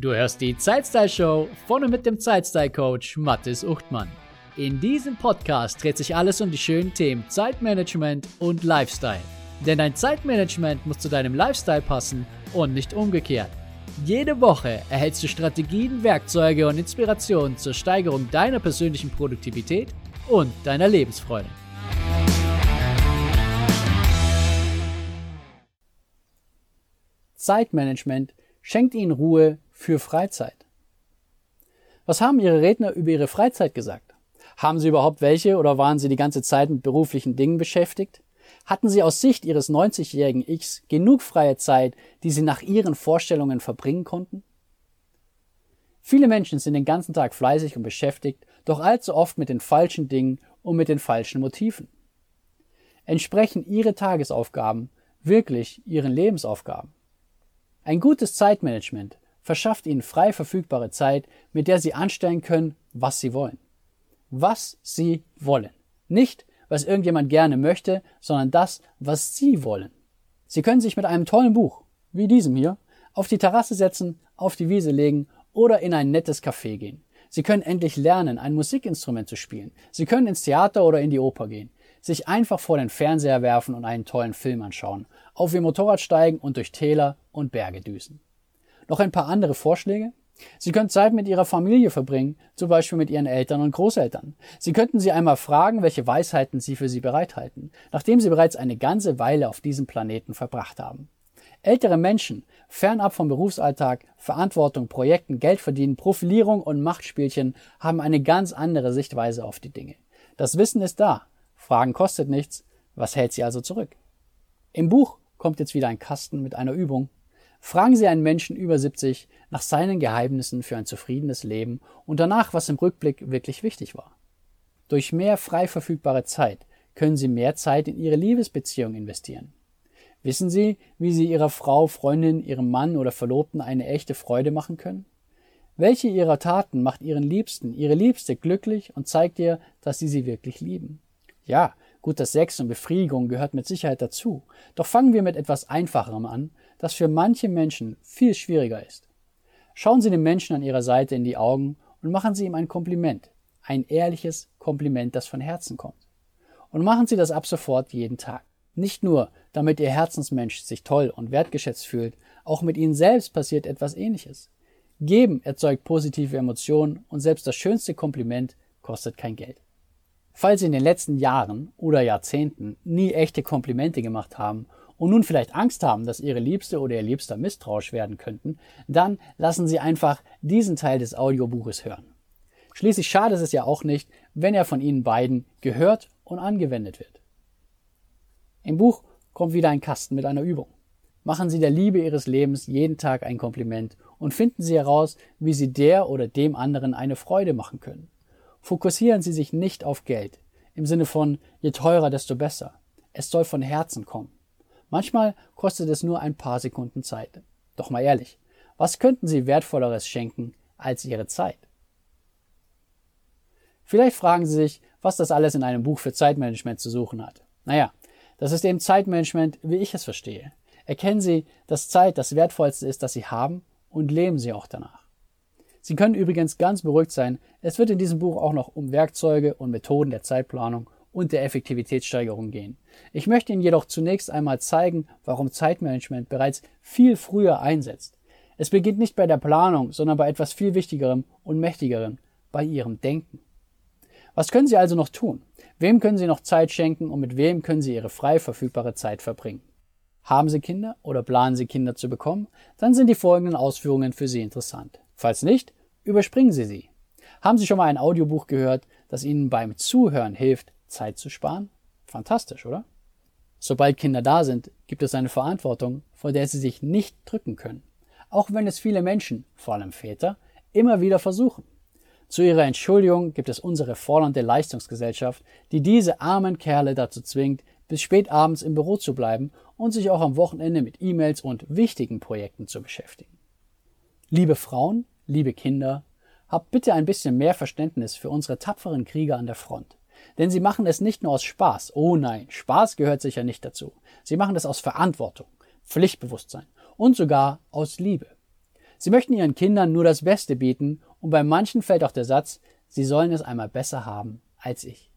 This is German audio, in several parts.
Du hörst die Zeitstyle Show von und mit dem Zeitstyle Coach Mathis Uchtmann. In diesem Podcast dreht sich alles um die schönen Themen Zeitmanagement und Lifestyle. Denn dein Zeitmanagement muss zu deinem Lifestyle passen und nicht umgekehrt. Jede Woche erhältst du Strategien, Werkzeuge und Inspirationen zur Steigerung deiner persönlichen Produktivität und deiner Lebensfreude. Zeitmanagement schenkt ihnen Ruhe für Freizeit. Was haben Ihre Redner über Ihre Freizeit gesagt? Haben Sie überhaupt welche oder waren Sie die ganze Zeit mit beruflichen Dingen beschäftigt? Hatten Sie aus Sicht Ihres 90-jährigen Ichs genug freie Zeit, die Sie nach Ihren Vorstellungen verbringen konnten? Viele Menschen sind den ganzen Tag fleißig und beschäftigt, doch allzu oft mit den falschen Dingen und mit den falschen Motiven. Entsprechen Ihre Tagesaufgaben wirklich Ihren Lebensaufgaben? Ein gutes Zeitmanagement verschafft Ihnen frei verfügbare Zeit, mit der Sie anstellen können, was Sie wollen. Was Sie wollen. Nicht, was irgendjemand gerne möchte, sondern das, was Sie wollen. Sie können sich mit einem tollen Buch, wie diesem hier, auf die Terrasse setzen, auf die Wiese legen oder in ein nettes Café gehen. Sie können endlich lernen, ein Musikinstrument zu spielen. Sie können ins Theater oder in die Oper gehen. Sich einfach vor den Fernseher werfen und einen tollen Film anschauen. Auf ihr Motorrad steigen und durch Täler und Berge düsen. Noch ein paar andere Vorschläge? Sie können Zeit mit Ihrer Familie verbringen, zum Beispiel mit Ihren Eltern und Großeltern. Sie könnten Sie einmal fragen, welche Weisheiten Sie für Sie bereithalten, nachdem Sie bereits eine ganze Weile auf diesem Planeten verbracht haben. Ältere Menschen, fernab vom Berufsalltag, Verantwortung, Projekten, Geld verdienen, Profilierung und Machtspielchen, haben eine ganz andere Sichtweise auf die Dinge. Das Wissen ist da. Fragen kostet nichts. Was hält Sie also zurück? Im Buch kommt jetzt wieder ein Kasten mit einer Übung, Fragen Sie einen Menschen über 70 nach seinen Geheimnissen für ein zufriedenes Leben und danach, was im Rückblick wirklich wichtig war. Durch mehr frei verfügbare Zeit können Sie mehr Zeit in Ihre Liebesbeziehung investieren. Wissen Sie, wie Sie Ihrer Frau, Freundin, Ihrem Mann oder Verlobten eine echte Freude machen können? Welche Ihrer Taten macht Ihren Liebsten, Ihre Liebste glücklich und zeigt ihr, dass Sie sie wirklich lieben? Ja, guter Sex und Befriedigung gehört mit Sicherheit dazu. Doch fangen wir mit etwas Einfacherem an, das für manche Menschen viel schwieriger ist. Schauen Sie dem Menschen an Ihrer Seite in die Augen und machen Sie ihm ein Kompliment, ein ehrliches Kompliment, das von Herzen kommt. Und machen Sie das ab sofort jeden Tag. Nicht nur, damit Ihr Herzensmensch sich toll und wertgeschätzt fühlt, auch mit Ihnen selbst passiert etwas Ähnliches. Geben erzeugt positive Emotionen und selbst das schönste Kompliment kostet kein Geld. Falls Sie in den letzten Jahren oder Jahrzehnten nie echte Komplimente gemacht haben und nun vielleicht Angst haben, dass Ihre Liebste oder Ihr Liebster misstrauisch werden könnten, dann lassen Sie einfach diesen Teil des Audiobuches hören. Schließlich schadet es ja auch nicht, wenn er von Ihnen beiden gehört und angewendet wird. Im Buch kommt wieder ein Kasten mit einer Übung. Machen Sie der Liebe Ihres Lebens jeden Tag ein Kompliment und finden Sie heraus, wie Sie der oder dem anderen eine Freude machen können. Fokussieren Sie sich nicht auf Geld, im Sinne von je teurer, desto besser. Es soll von Herzen kommen. Manchmal kostet es nur ein paar Sekunden Zeit. Doch mal ehrlich, was könnten Sie wertvolleres schenken als Ihre Zeit? Vielleicht fragen Sie sich, was das alles in einem Buch für Zeitmanagement zu suchen hat. Naja, das ist eben Zeitmanagement, wie ich es verstehe. Erkennen Sie, dass Zeit das Wertvollste ist, das Sie haben und leben Sie auch danach. Sie können übrigens ganz beruhigt sein, es wird in diesem Buch auch noch um Werkzeuge und Methoden der Zeitplanung und der Effektivitätssteigerung gehen. Ich möchte Ihnen jedoch zunächst einmal zeigen, warum Zeitmanagement bereits viel früher einsetzt. Es beginnt nicht bei der Planung, sondern bei etwas viel Wichtigerem und Mächtigerem, bei Ihrem Denken. Was können Sie also noch tun? Wem können Sie noch Zeit schenken und mit wem können Sie Ihre frei verfügbare Zeit verbringen? Haben Sie Kinder oder planen Sie Kinder zu bekommen? Dann sind die folgenden Ausführungen für Sie interessant. Falls nicht, überspringen Sie sie. Haben Sie schon mal ein Audiobuch gehört, das Ihnen beim Zuhören hilft, Zeit zu sparen? Fantastisch, oder? Sobald Kinder da sind, gibt es eine Verantwortung, vor der sie sich nicht drücken können. Auch wenn es viele Menschen, vor allem Väter, immer wieder versuchen. Zu ihrer Entschuldigung gibt es unsere fordernde Leistungsgesellschaft, die diese armen Kerle dazu zwingt, bis spät abends im Büro zu bleiben und sich auch am Wochenende mit E-Mails und wichtigen Projekten zu beschäftigen. Liebe Frauen, liebe Kinder, habt bitte ein bisschen mehr Verständnis für unsere tapferen Krieger an der Front. Denn sie machen es nicht nur aus Spaß. Oh nein, Spaß gehört sicher nicht dazu. Sie machen es aus Verantwortung, Pflichtbewusstsein und sogar aus Liebe. Sie möchten ihren Kindern nur das Beste bieten und bei manchen fällt auch der Satz, sie sollen es einmal besser haben als ich.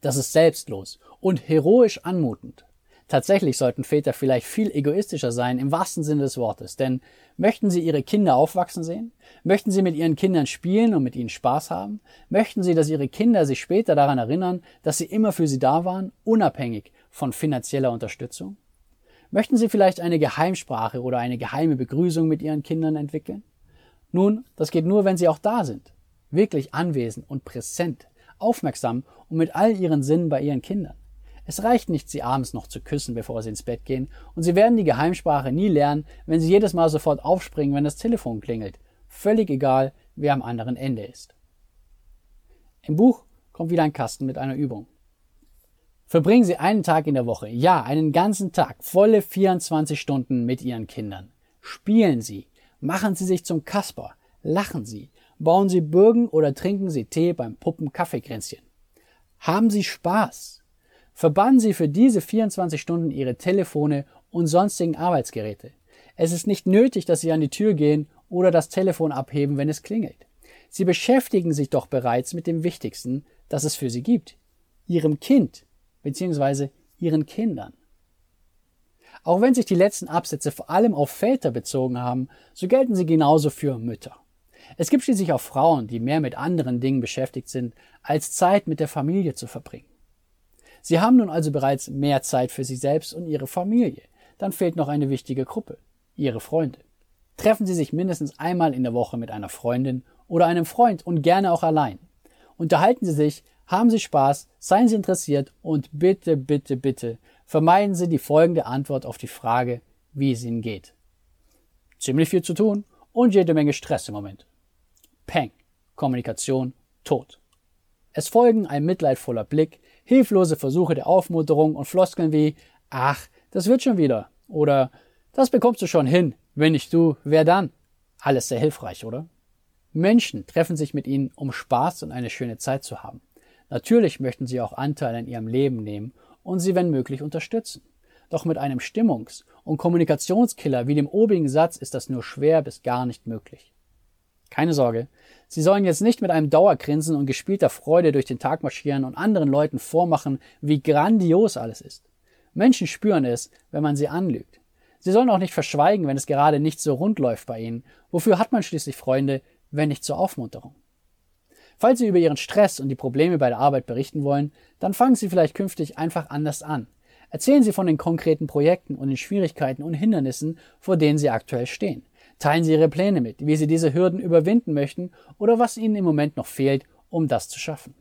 Das ist selbstlos und heroisch anmutend. Tatsächlich sollten Väter vielleicht viel egoistischer sein im wahrsten Sinne des Wortes, denn möchten sie ihre Kinder aufwachsen sehen? Möchten sie mit ihren Kindern spielen und mit ihnen Spaß haben? Möchten sie, dass ihre Kinder sich später daran erinnern, dass sie immer für sie da waren, unabhängig von finanzieller Unterstützung? Möchten sie vielleicht eine Geheimsprache oder eine geheime Begrüßung mit ihren Kindern entwickeln? Nun, das geht nur, wenn sie auch da sind, wirklich anwesend und präsent, aufmerksam und mit all ihren Sinnen bei ihren Kindern. Es reicht nicht, sie abends noch zu küssen, bevor sie ins Bett gehen, und sie werden die Geheimsprache nie lernen, wenn sie jedes Mal sofort aufspringen, wenn das Telefon klingelt. Völlig egal, wer am anderen Ende ist. Im Buch kommt wieder ein Kasten mit einer Übung. Verbringen Sie einen Tag in der Woche, ja, einen ganzen Tag, volle 24 Stunden mit Ihren Kindern. Spielen Sie, machen Sie sich zum Kasper, lachen Sie, bauen Sie Bürgen oder trinken Sie Tee beim Puppen Kaffeekränzchen. Haben Sie Spaß, Verbannen Sie für diese 24 Stunden Ihre Telefone und sonstigen Arbeitsgeräte. Es ist nicht nötig, dass Sie an die Tür gehen oder das Telefon abheben, wenn es klingelt. Sie beschäftigen sich doch bereits mit dem Wichtigsten, das es für Sie gibt. Ihrem Kind bzw. Ihren Kindern. Auch wenn sich die letzten Absätze vor allem auf Väter bezogen haben, so gelten sie genauso für Mütter. Es gibt schließlich auch Frauen, die mehr mit anderen Dingen beschäftigt sind, als Zeit mit der Familie zu verbringen. Sie haben nun also bereits mehr Zeit für sich selbst und Ihre Familie. Dann fehlt noch eine wichtige Gruppe, Ihre Freunde. Treffen Sie sich mindestens einmal in der Woche mit einer Freundin oder einem Freund und gerne auch allein. Unterhalten Sie sich, haben Sie Spaß, seien Sie interessiert und bitte, bitte, bitte vermeiden Sie die folgende Antwort auf die Frage, wie es Ihnen geht. Ziemlich viel zu tun und jede Menge Stress im Moment. Peng. Kommunikation tot. Es folgen ein mitleidvoller Blick, hilflose Versuche der Aufmunterung und Floskeln wie Ach, das wird schon wieder oder Das bekommst du schon hin, wenn nicht du, wer dann? Alles sehr hilfreich, oder? Menschen treffen sich mit ihnen, um Spaß und eine schöne Zeit zu haben. Natürlich möchten sie auch Anteil an ihrem Leben nehmen und sie, wenn möglich, unterstützen. Doch mit einem Stimmungs- und Kommunikationskiller wie dem obigen Satz ist das nur schwer bis gar nicht möglich. Keine Sorge, Sie sollen jetzt nicht mit einem Dauergrinsen und gespielter Freude durch den Tag marschieren und anderen Leuten vormachen, wie grandios alles ist. Menschen spüren es, wenn man sie anlügt. Sie sollen auch nicht verschweigen, wenn es gerade nicht so rund läuft bei ihnen. Wofür hat man schließlich Freunde, wenn nicht zur Aufmunterung? Falls Sie über Ihren Stress und die Probleme bei der Arbeit berichten wollen, dann fangen Sie vielleicht künftig einfach anders an. Erzählen Sie von den konkreten Projekten und den Schwierigkeiten und Hindernissen, vor denen Sie aktuell stehen. Teilen Sie Ihre Pläne mit, wie Sie diese Hürden überwinden möchten oder was Ihnen im Moment noch fehlt, um das zu schaffen.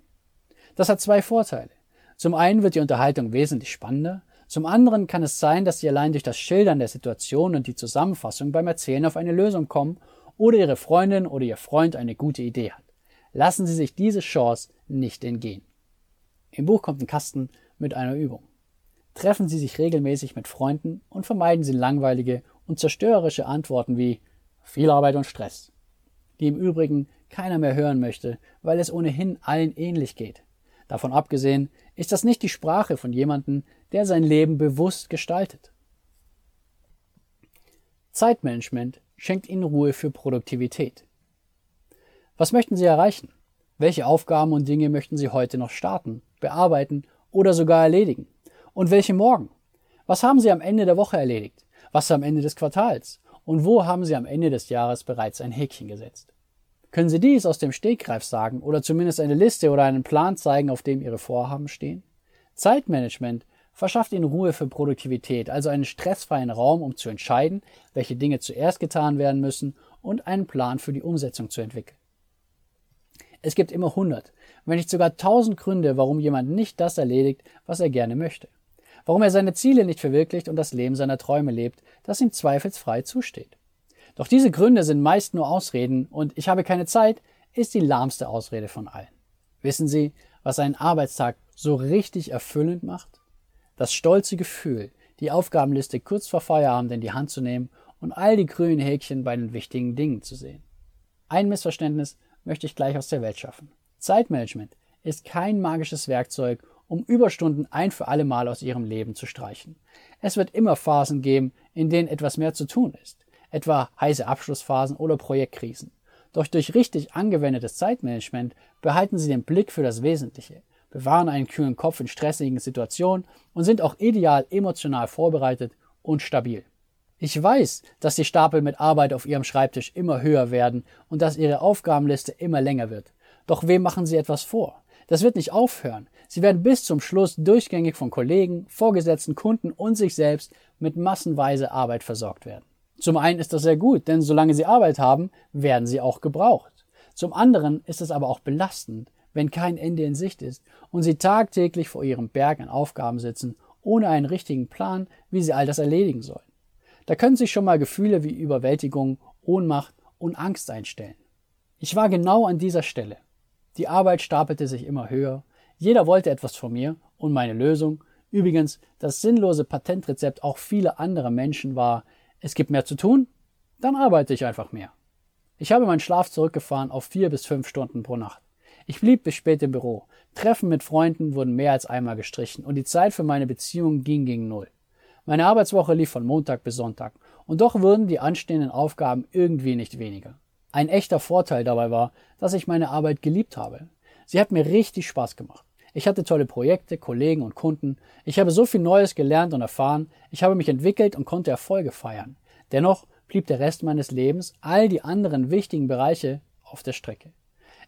Das hat zwei Vorteile. Zum einen wird die Unterhaltung wesentlich spannender, zum anderen kann es sein, dass Sie allein durch das Schildern der Situation und die Zusammenfassung beim Erzählen auf eine Lösung kommen oder Ihre Freundin oder Ihr Freund eine gute Idee hat. Lassen Sie sich diese Chance nicht entgehen. Im Buch kommt ein Kasten mit einer Übung. Treffen Sie sich regelmäßig mit Freunden und vermeiden Sie langweilige und zerstörerische Antworten wie viel Arbeit und Stress, die im Übrigen keiner mehr hören möchte, weil es ohnehin allen ähnlich geht. Davon abgesehen ist das nicht die Sprache von jemandem, der sein Leben bewusst gestaltet. Zeitmanagement schenkt Ihnen Ruhe für Produktivität. Was möchten Sie erreichen? Welche Aufgaben und Dinge möchten Sie heute noch starten, bearbeiten oder sogar erledigen? Und welche morgen? Was haben Sie am Ende der Woche erledigt? Was am Ende des Quartals? Und wo haben Sie am Ende des Jahres bereits ein Häkchen gesetzt? Können Sie dies aus dem Stegreif sagen oder zumindest eine Liste oder einen Plan zeigen, auf dem Ihre Vorhaben stehen? Zeitmanagement verschafft Ihnen Ruhe für Produktivität, also einen stressfreien Raum, um zu entscheiden, welche Dinge zuerst getan werden müssen und einen Plan für die Umsetzung zu entwickeln. Es gibt immer hundert, wenn nicht sogar tausend Gründe, warum jemand nicht das erledigt, was er gerne möchte warum er seine Ziele nicht verwirklicht und das Leben seiner Träume lebt, das ihm zweifelsfrei zusteht. Doch diese Gründe sind meist nur Ausreden und ich habe keine Zeit ist die lahmste Ausrede von allen. Wissen Sie, was einen Arbeitstag so richtig erfüllend macht? Das stolze Gefühl, die Aufgabenliste kurz vor Feierabend in die Hand zu nehmen und all die grünen Häkchen bei den wichtigen Dingen zu sehen. Ein Missverständnis möchte ich gleich aus der Welt schaffen. Zeitmanagement ist kein magisches Werkzeug, um Überstunden ein für alle Mal aus ihrem Leben zu streichen. Es wird immer Phasen geben, in denen etwas mehr zu tun ist. etwa heiße Abschlussphasen oder Projektkrisen. Doch durch richtig angewendetes Zeitmanagement behalten Sie den Blick für das Wesentliche, bewahren einen kühlen Kopf in stressigen Situationen und sind auch ideal emotional vorbereitet und stabil. Ich weiß, dass die Stapel mit Arbeit auf Ihrem Schreibtisch immer höher werden und dass Ihre Aufgabenliste immer länger wird. Doch wem machen Sie etwas vor? Das wird nicht aufhören. Sie werden bis zum Schluss durchgängig von Kollegen, Vorgesetzten, Kunden und sich selbst mit massenweise Arbeit versorgt werden. Zum einen ist das sehr gut, denn solange Sie Arbeit haben, werden Sie auch gebraucht. Zum anderen ist es aber auch belastend, wenn kein Ende in Sicht ist und Sie tagtäglich vor Ihrem Berg an Aufgaben sitzen, ohne einen richtigen Plan, wie Sie all das erledigen sollen. Da können sich schon mal Gefühle wie Überwältigung, Ohnmacht und Angst einstellen. Ich war genau an dieser Stelle. Die Arbeit stapelte sich immer höher, jeder wollte etwas von mir und meine Lösung, übrigens das sinnlose Patentrezept auch vieler anderer Menschen war, es gibt mehr zu tun, dann arbeite ich einfach mehr. Ich habe meinen Schlaf zurückgefahren auf vier bis fünf Stunden pro Nacht. Ich blieb bis spät im Büro. Treffen mit Freunden wurden mehr als einmal gestrichen und die Zeit für meine Beziehung ging gegen Null. Meine Arbeitswoche lief von Montag bis Sonntag und doch wurden die anstehenden Aufgaben irgendwie nicht weniger. Ein echter Vorteil dabei war, dass ich meine Arbeit geliebt habe. Sie hat mir richtig Spaß gemacht. Ich hatte tolle Projekte, Kollegen und Kunden. Ich habe so viel Neues gelernt und erfahren. Ich habe mich entwickelt und konnte Erfolge feiern. Dennoch blieb der Rest meines Lebens, all die anderen wichtigen Bereiche, auf der Strecke.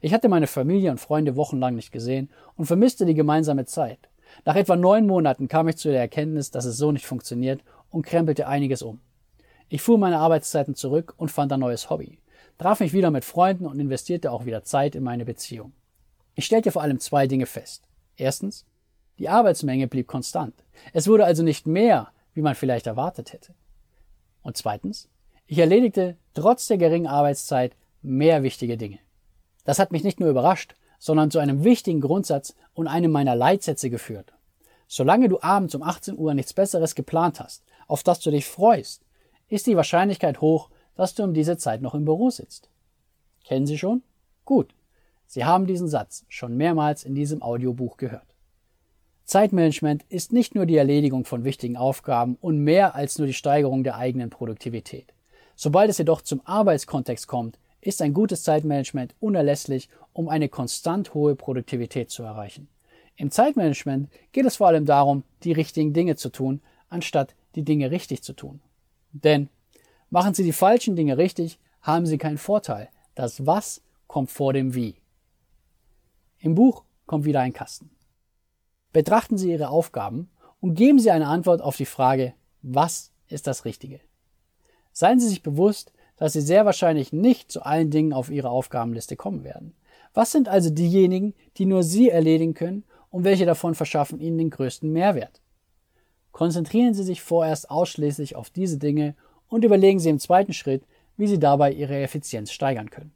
Ich hatte meine Familie und Freunde wochenlang nicht gesehen und vermisste die gemeinsame Zeit. Nach etwa neun Monaten kam ich zu der Erkenntnis, dass es so nicht funktioniert und krempelte einiges um. Ich fuhr meine Arbeitszeiten zurück und fand ein neues Hobby, traf mich wieder mit Freunden und investierte auch wieder Zeit in meine Beziehung. Ich stellte vor allem zwei Dinge fest. Erstens, die Arbeitsmenge blieb konstant. Es wurde also nicht mehr, wie man vielleicht erwartet hätte. Und zweitens, ich erledigte trotz der geringen Arbeitszeit mehr wichtige Dinge. Das hat mich nicht nur überrascht, sondern zu einem wichtigen Grundsatz und einem meiner Leitsätze geführt. Solange du abends um 18 Uhr nichts Besseres geplant hast, auf das du dich freust, ist die Wahrscheinlichkeit hoch, dass du um diese Zeit noch im Büro sitzt. Kennen Sie schon? Gut. Sie haben diesen Satz schon mehrmals in diesem Audiobuch gehört. Zeitmanagement ist nicht nur die Erledigung von wichtigen Aufgaben und mehr als nur die Steigerung der eigenen Produktivität. Sobald es jedoch zum Arbeitskontext kommt, ist ein gutes Zeitmanagement unerlässlich, um eine konstant hohe Produktivität zu erreichen. Im Zeitmanagement geht es vor allem darum, die richtigen Dinge zu tun, anstatt die Dinge richtig zu tun. Denn machen Sie die falschen Dinge richtig, haben Sie keinen Vorteil. Das Was kommt vor dem Wie. Im Buch kommt wieder ein Kasten. Betrachten Sie Ihre Aufgaben und geben Sie eine Antwort auf die Frage, was ist das Richtige? Seien Sie sich bewusst, dass Sie sehr wahrscheinlich nicht zu allen Dingen auf Ihrer Aufgabenliste kommen werden. Was sind also diejenigen, die nur Sie erledigen können und welche davon verschaffen Ihnen den größten Mehrwert? Konzentrieren Sie sich vorerst ausschließlich auf diese Dinge und überlegen Sie im zweiten Schritt, wie Sie dabei Ihre Effizienz steigern können.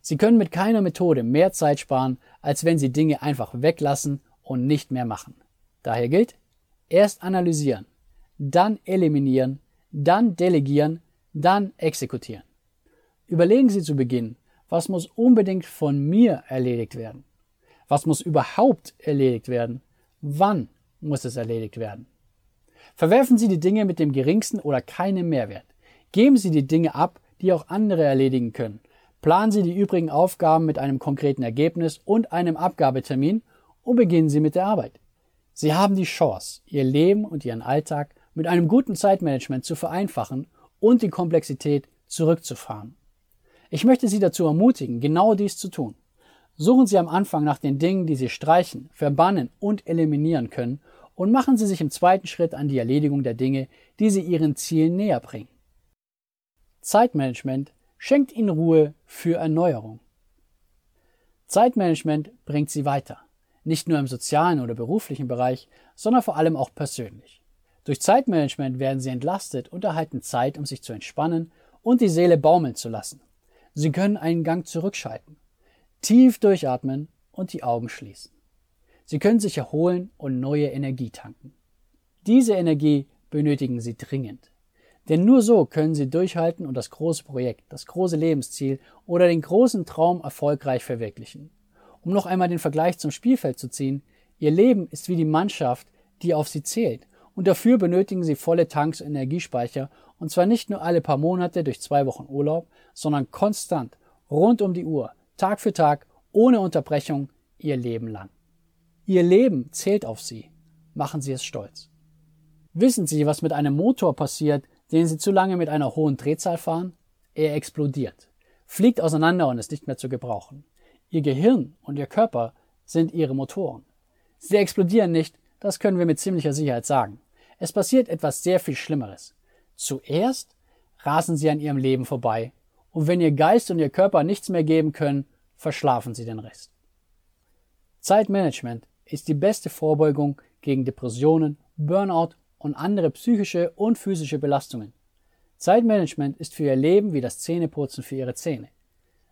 Sie können mit keiner Methode mehr Zeit sparen, als wenn Sie Dinge einfach weglassen und nicht mehr machen. Daher gilt, erst analysieren, dann eliminieren, dann delegieren, dann exekutieren. Überlegen Sie zu Beginn, was muss unbedingt von mir erledigt werden? Was muss überhaupt erledigt werden? Wann muss es erledigt werden? Verwerfen Sie die Dinge mit dem geringsten oder keinem Mehrwert. Geben Sie die Dinge ab, die auch andere erledigen können Planen Sie die übrigen Aufgaben mit einem konkreten Ergebnis und einem Abgabetermin und beginnen Sie mit der Arbeit. Sie haben die Chance, Ihr Leben und Ihren Alltag mit einem guten Zeitmanagement zu vereinfachen und die Komplexität zurückzufahren. Ich möchte Sie dazu ermutigen, genau dies zu tun. Suchen Sie am Anfang nach den Dingen, die Sie streichen, verbannen und eliminieren können und machen Sie sich im zweiten Schritt an die Erledigung der Dinge, die Sie Ihren Zielen näher bringen. Zeitmanagement schenkt ihnen Ruhe für Erneuerung. Zeitmanagement bringt sie weiter, nicht nur im sozialen oder beruflichen Bereich, sondern vor allem auch persönlich. Durch Zeitmanagement werden sie entlastet und erhalten Zeit, um sich zu entspannen und die Seele baumeln zu lassen. Sie können einen Gang zurückschalten, tief durchatmen und die Augen schließen. Sie können sich erholen und neue Energie tanken. Diese Energie benötigen sie dringend. Denn nur so können sie durchhalten und das große Projekt, das große Lebensziel oder den großen Traum erfolgreich verwirklichen. Um noch einmal den Vergleich zum Spielfeld zu ziehen, ihr Leben ist wie die Mannschaft, die auf sie zählt, und dafür benötigen sie volle Tanks und Energiespeicher, Und zwar nicht nur alle paar Monate durch zwei Wochen Urlaub, sondern konstant, rund um die Uhr, Tag für Tag, ohne Unterbrechung, ihr Leben lang. Ihr Leben zählt auf Sie. Machen Sie es stolz. Wissen Sie, was mit einem Motor passiert, den Sie zu lange mit einer hohen Drehzahl fahren? Er explodiert, fliegt auseinander und ist nicht mehr zu gebrauchen. Ihr Gehirn und Ihr Körper sind Ihre Motoren. Sie explodieren nicht, das können wir mit ziemlicher Sicherheit sagen. Es passiert etwas sehr viel Schlimmeres. Zuerst rasen Sie an Ihrem Leben vorbei, und wenn Ihr Geist und Ihr Körper nichts mehr geben können, verschlafen Sie den Rest. Zeitmanagement ist die beste Vorbeugung gegen Depressionen, Burnout und andere psychische und physische Belastungen. Zeitmanagement ist für Ihr Leben wie das Zähneputzen für Ihre Zähne.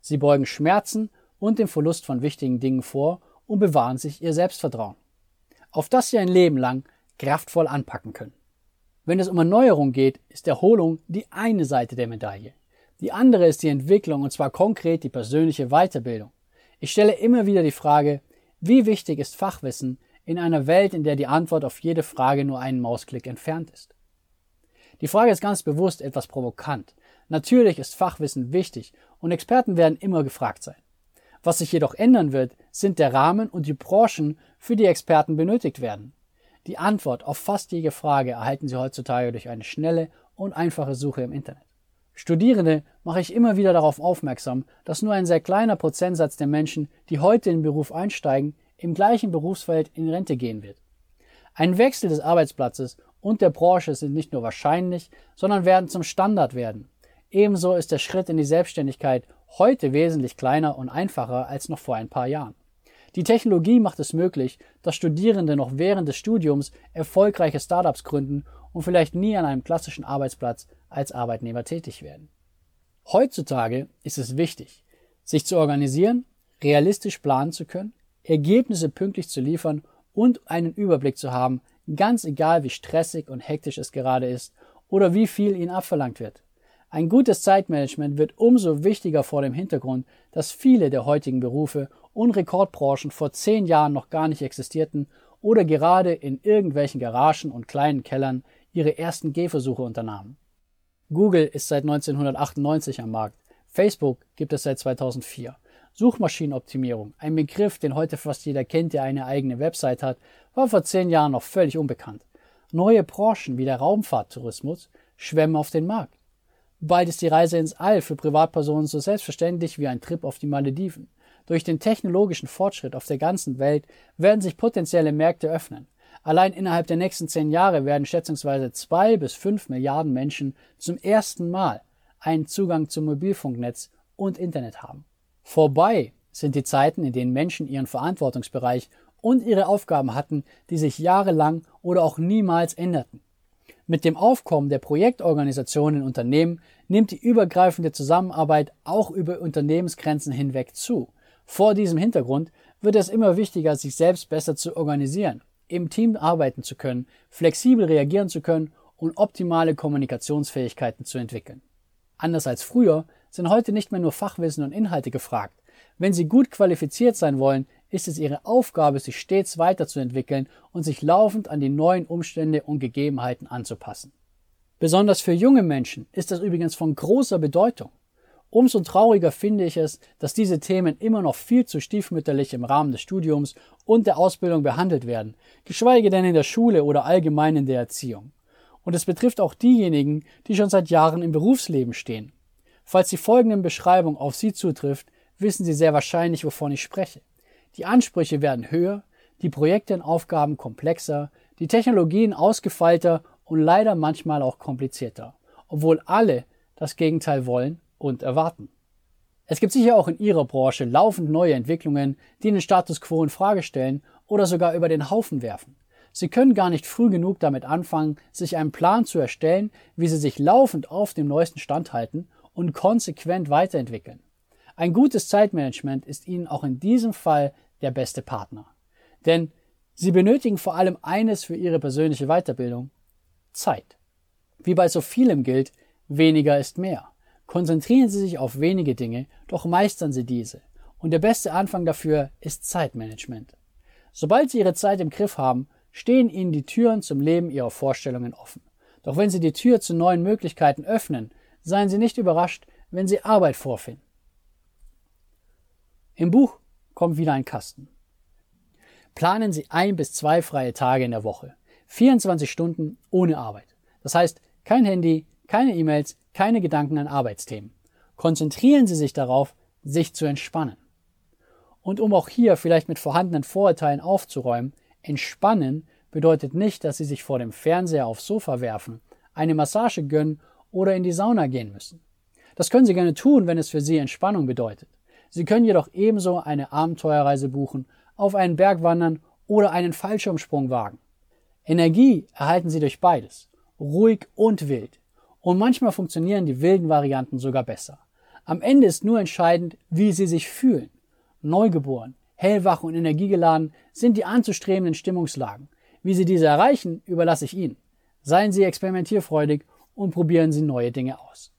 Sie beugen Schmerzen und den Verlust von wichtigen Dingen vor und bewahren sich Ihr Selbstvertrauen, auf das Sie ein Leben lang kraftvoll anpacken können. Wenn es um Erneuerung geht, ist Erholung die eine Seite der Medaille. Die andere ist die Entwicklung und zwar konkret die persönliche Weiterbildung. Ich stelle immer wieder die Frage, wie wichtig ist Fachwissen in einer Welt, in der die Antwort auf jede Frage nur einen Mausklick entfernt ist? Die Frage ist ganz bewusst etwas provokant. Natürlich ist Fachwissen wichtig und Experten werden immer gefragt sein. Was sich jedoch ändern wird, sind der Rahmen und die Branchen, für die Experten benötigt werden. Die Antwort auf fast jede Frage erhalten Sie heutzutage durch eine schnelle und einfache Suche im Internet. Studierende mache ich immer wieder darauf aufmerksam, dass nur ein sehr kleiner Prozentsatz der Menschen, die heute in den Beruf einsteigen, im gleichen Berufsfeld in Rente gehen wird. Ein Wechsel des Arbeitsplatzes und der Branche sind nicht nur wahrscheinlich, sondern werden zum Standard werden. Ebenso ist der Schritt in die Selbstständigkeit heute wesentlich kleiner und einfacher als noch vor ein paar Jahren. Die Technologie macht es möglich, dass Studierende noch während des Studiums erfolgreiche Startups gründen und vielleicht nie an einem klassischen Arbeitsplatz als Arbeitnehmer tätig werden. Heutzutage ist es wichtig, sich zu organisieren, realistisch planen zu können, Ergebnisse pünktlich zu liefern und einen Überblick zu haben, ganz egal wie stressig und hektisch es gerade ist oder wie viel ihnen abverlangt wird. Ein gutes Zeitmanagement wird umso wichtiger vor dem Hintergrund, dass viele der heutigen Berufe und Rekordbranchen vor zehn Jahren noch gar nicht existierten oder gerade in irgendwelchen Garagen und kleinen Kellern ihre ersten Gehversuche unternahmen. Google ist seit 1998 am Markt. Facebook gibt es seit 2004. Suchmaschinenoptimierung, ein Begriff, den heute fast jeder kennt, der eine eigene Website hat, war vor zehn Jahren noch völlig unbekannt. Neue Branchen wie der Raumfahrttourismus schwemmen auf den Markt. Bald ist die Reise ins All für Privatpersonen so selbstverständlich wie ein Trip auf die Malediven. Durch den technologischen Fortschritt auf der ganzen Welt werden sich potenzielle Märkte öffnen. Allein innerhalb der nächsten zehn Jahre werden schätzungsweise zwei bis fünf Milliarden Menschen zum ersten Mal einen Zugang zum Mobilfunknetz und Internet haben. Vorbei sind die Zeiten, in denen Menschen ihren Verantwortungsbereich und ihre Aufgaben hatten, die sich jahrelang oder auch niemals änderten. Mit dem Aufkommen der Projektorganisationen in Unternehmen nimmt die übergreifende Zusammenarbeit auch über Unternehmensgrenzen hinweg zu. Vor diesem Hintergrund wird es immer wichtiger, sich selbst besser zu organisieren im Team arbeiten zu können, flexibel reagieren zu können und optimale Kommunikationsfähigkeiten zu entwickeln. Anders als früher sind heute nicht mehr nur Fachwissen und Inhalte gefragt. Wenn Sie gut qualifiziert sein wollen, ist es Ihre Aufgabe, sich stets weiterzuentwickeln und sich laufend an die neuen Umstände und Gegebenheiten anzupassen. Besonders für junge Menschen ist das übrigens von großer Bedeutung. Umso trauriger finde ich es, dass diese Themen immer noch viel zu stiefmütterlich im Rahmen des Studiums und der Ausbildung behandelt werden, geschweige denn in der Schule oder allgemein in der Erziehung. Und es betrifft auch diejenigen, die schon seit Jahren im Berufsleben stehen. Falls die folgende Beschreibung auf Sie zutrifft, wissen Sie sehr wahrscheinlich, wovon ich spreche. Die Ansprüche werden höher, die Projekte und Aufgaben komplexer, die Technologien ausgefeilter und leider manchmal auch komplizierter, obwohl alle das Gegenteil wollen und erwarten. Es gibt sicher auch in Ihrer Branche laufend neue Entwicklungen, die den Status quo in Frage stellen oder sogar über den Haufen werfen. Sie können gar nicht früh genug damit anfangen, sich einen Plan zu erstellen, wie Sie sich laufend auf dem neuesten Stand halten und konsequent weiterentwickeln. Ein gutes Zeitmanagement ist Ihnen auch in diesem Fall der beste Partner. Denn Sie benötigen vor allem eines für Ihre persönliche Weiterbildung Zeit. Wie bei so vielem gilt, weniger ist mehr. Konzentrieren Sie sich auf wenige Dinge, doch meistern Sie diese. Und der beste Anfang dafür ist Zeitmanagement. Sobald Sie Ihre Zeit im Griff haben, stehen Ihnen die Türen zum Leben Ihrer Vorstellungen offen. Doch wenn Sie die Tür zu neuen Möglichkeiten öffnen, seien Sie nicht überrascht, wenn Sie Arbeit vorfinden. Im Buch kommt wieder ein Kasten. Planen Sie ein bis zwei freie Tage in der Woche. 24 Stunden ohne Arbeit. Das heißt, kein Handy, keine E-Mails, keine Gedanken an Arbeitsthemen. Konzentrieren Sie sich darauf, sich zu entspannen. Und um auch hier vielleicht mit vorhandenen Vorurteilen aufzuräumen, entspannen bedeutet nicht, dass Sie sich vor dem Fernseher aufs Sofa werfen, eine Massage gönnen oder in die Sauna gehen müssen. Das können Sie gerne tun, wenn es für Sie Entspannung bedeutet. Sie können jedoch ebenso eine Abenteuerreise buchen, auf einen Berg wandern oder einen Fallschirmsprung wagen. Energie erhalten Sie durch beides, ruhig und wild. Und manchmal funktionieren die wilden Varianten sogar besser. Am Ende ist nur entscheidend, wie Sie sich fühlen. Neugeboren, hellwach und energiegeladen sind die anzustrebenden Stimmungslagen. Wie Sie diese erreichen, überlasse ich Ihnen. Seien Sie experimentierfreudig und probieren Sie neue Dinge aus.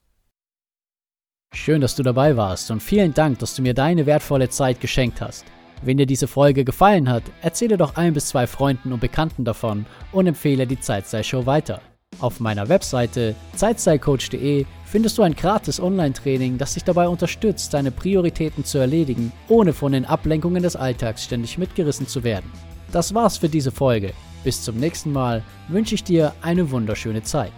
Schön, dass du dabei warst und vielen Dank, dass du mir deine wertvolle Zeit geschenkt hast. Wenn dir diese Folge gefallen hat, erzähle doch ein bis zwei Freunden und Bekannten davon und empfehle die Zeitstyle-Show weiter. Auf meiner Webseite zeitstylecoach.de findest du ein gratis Online-Training, das dich dabei unterstützt, deine Prioritäten zu erledigen, ohne von den Ablenkungen des Alltags ständig mitgerissen zu werden. Das war's für diese Folge. Bis zum nächsten Mal wünsche ich dir eine wunderschöne Zeit.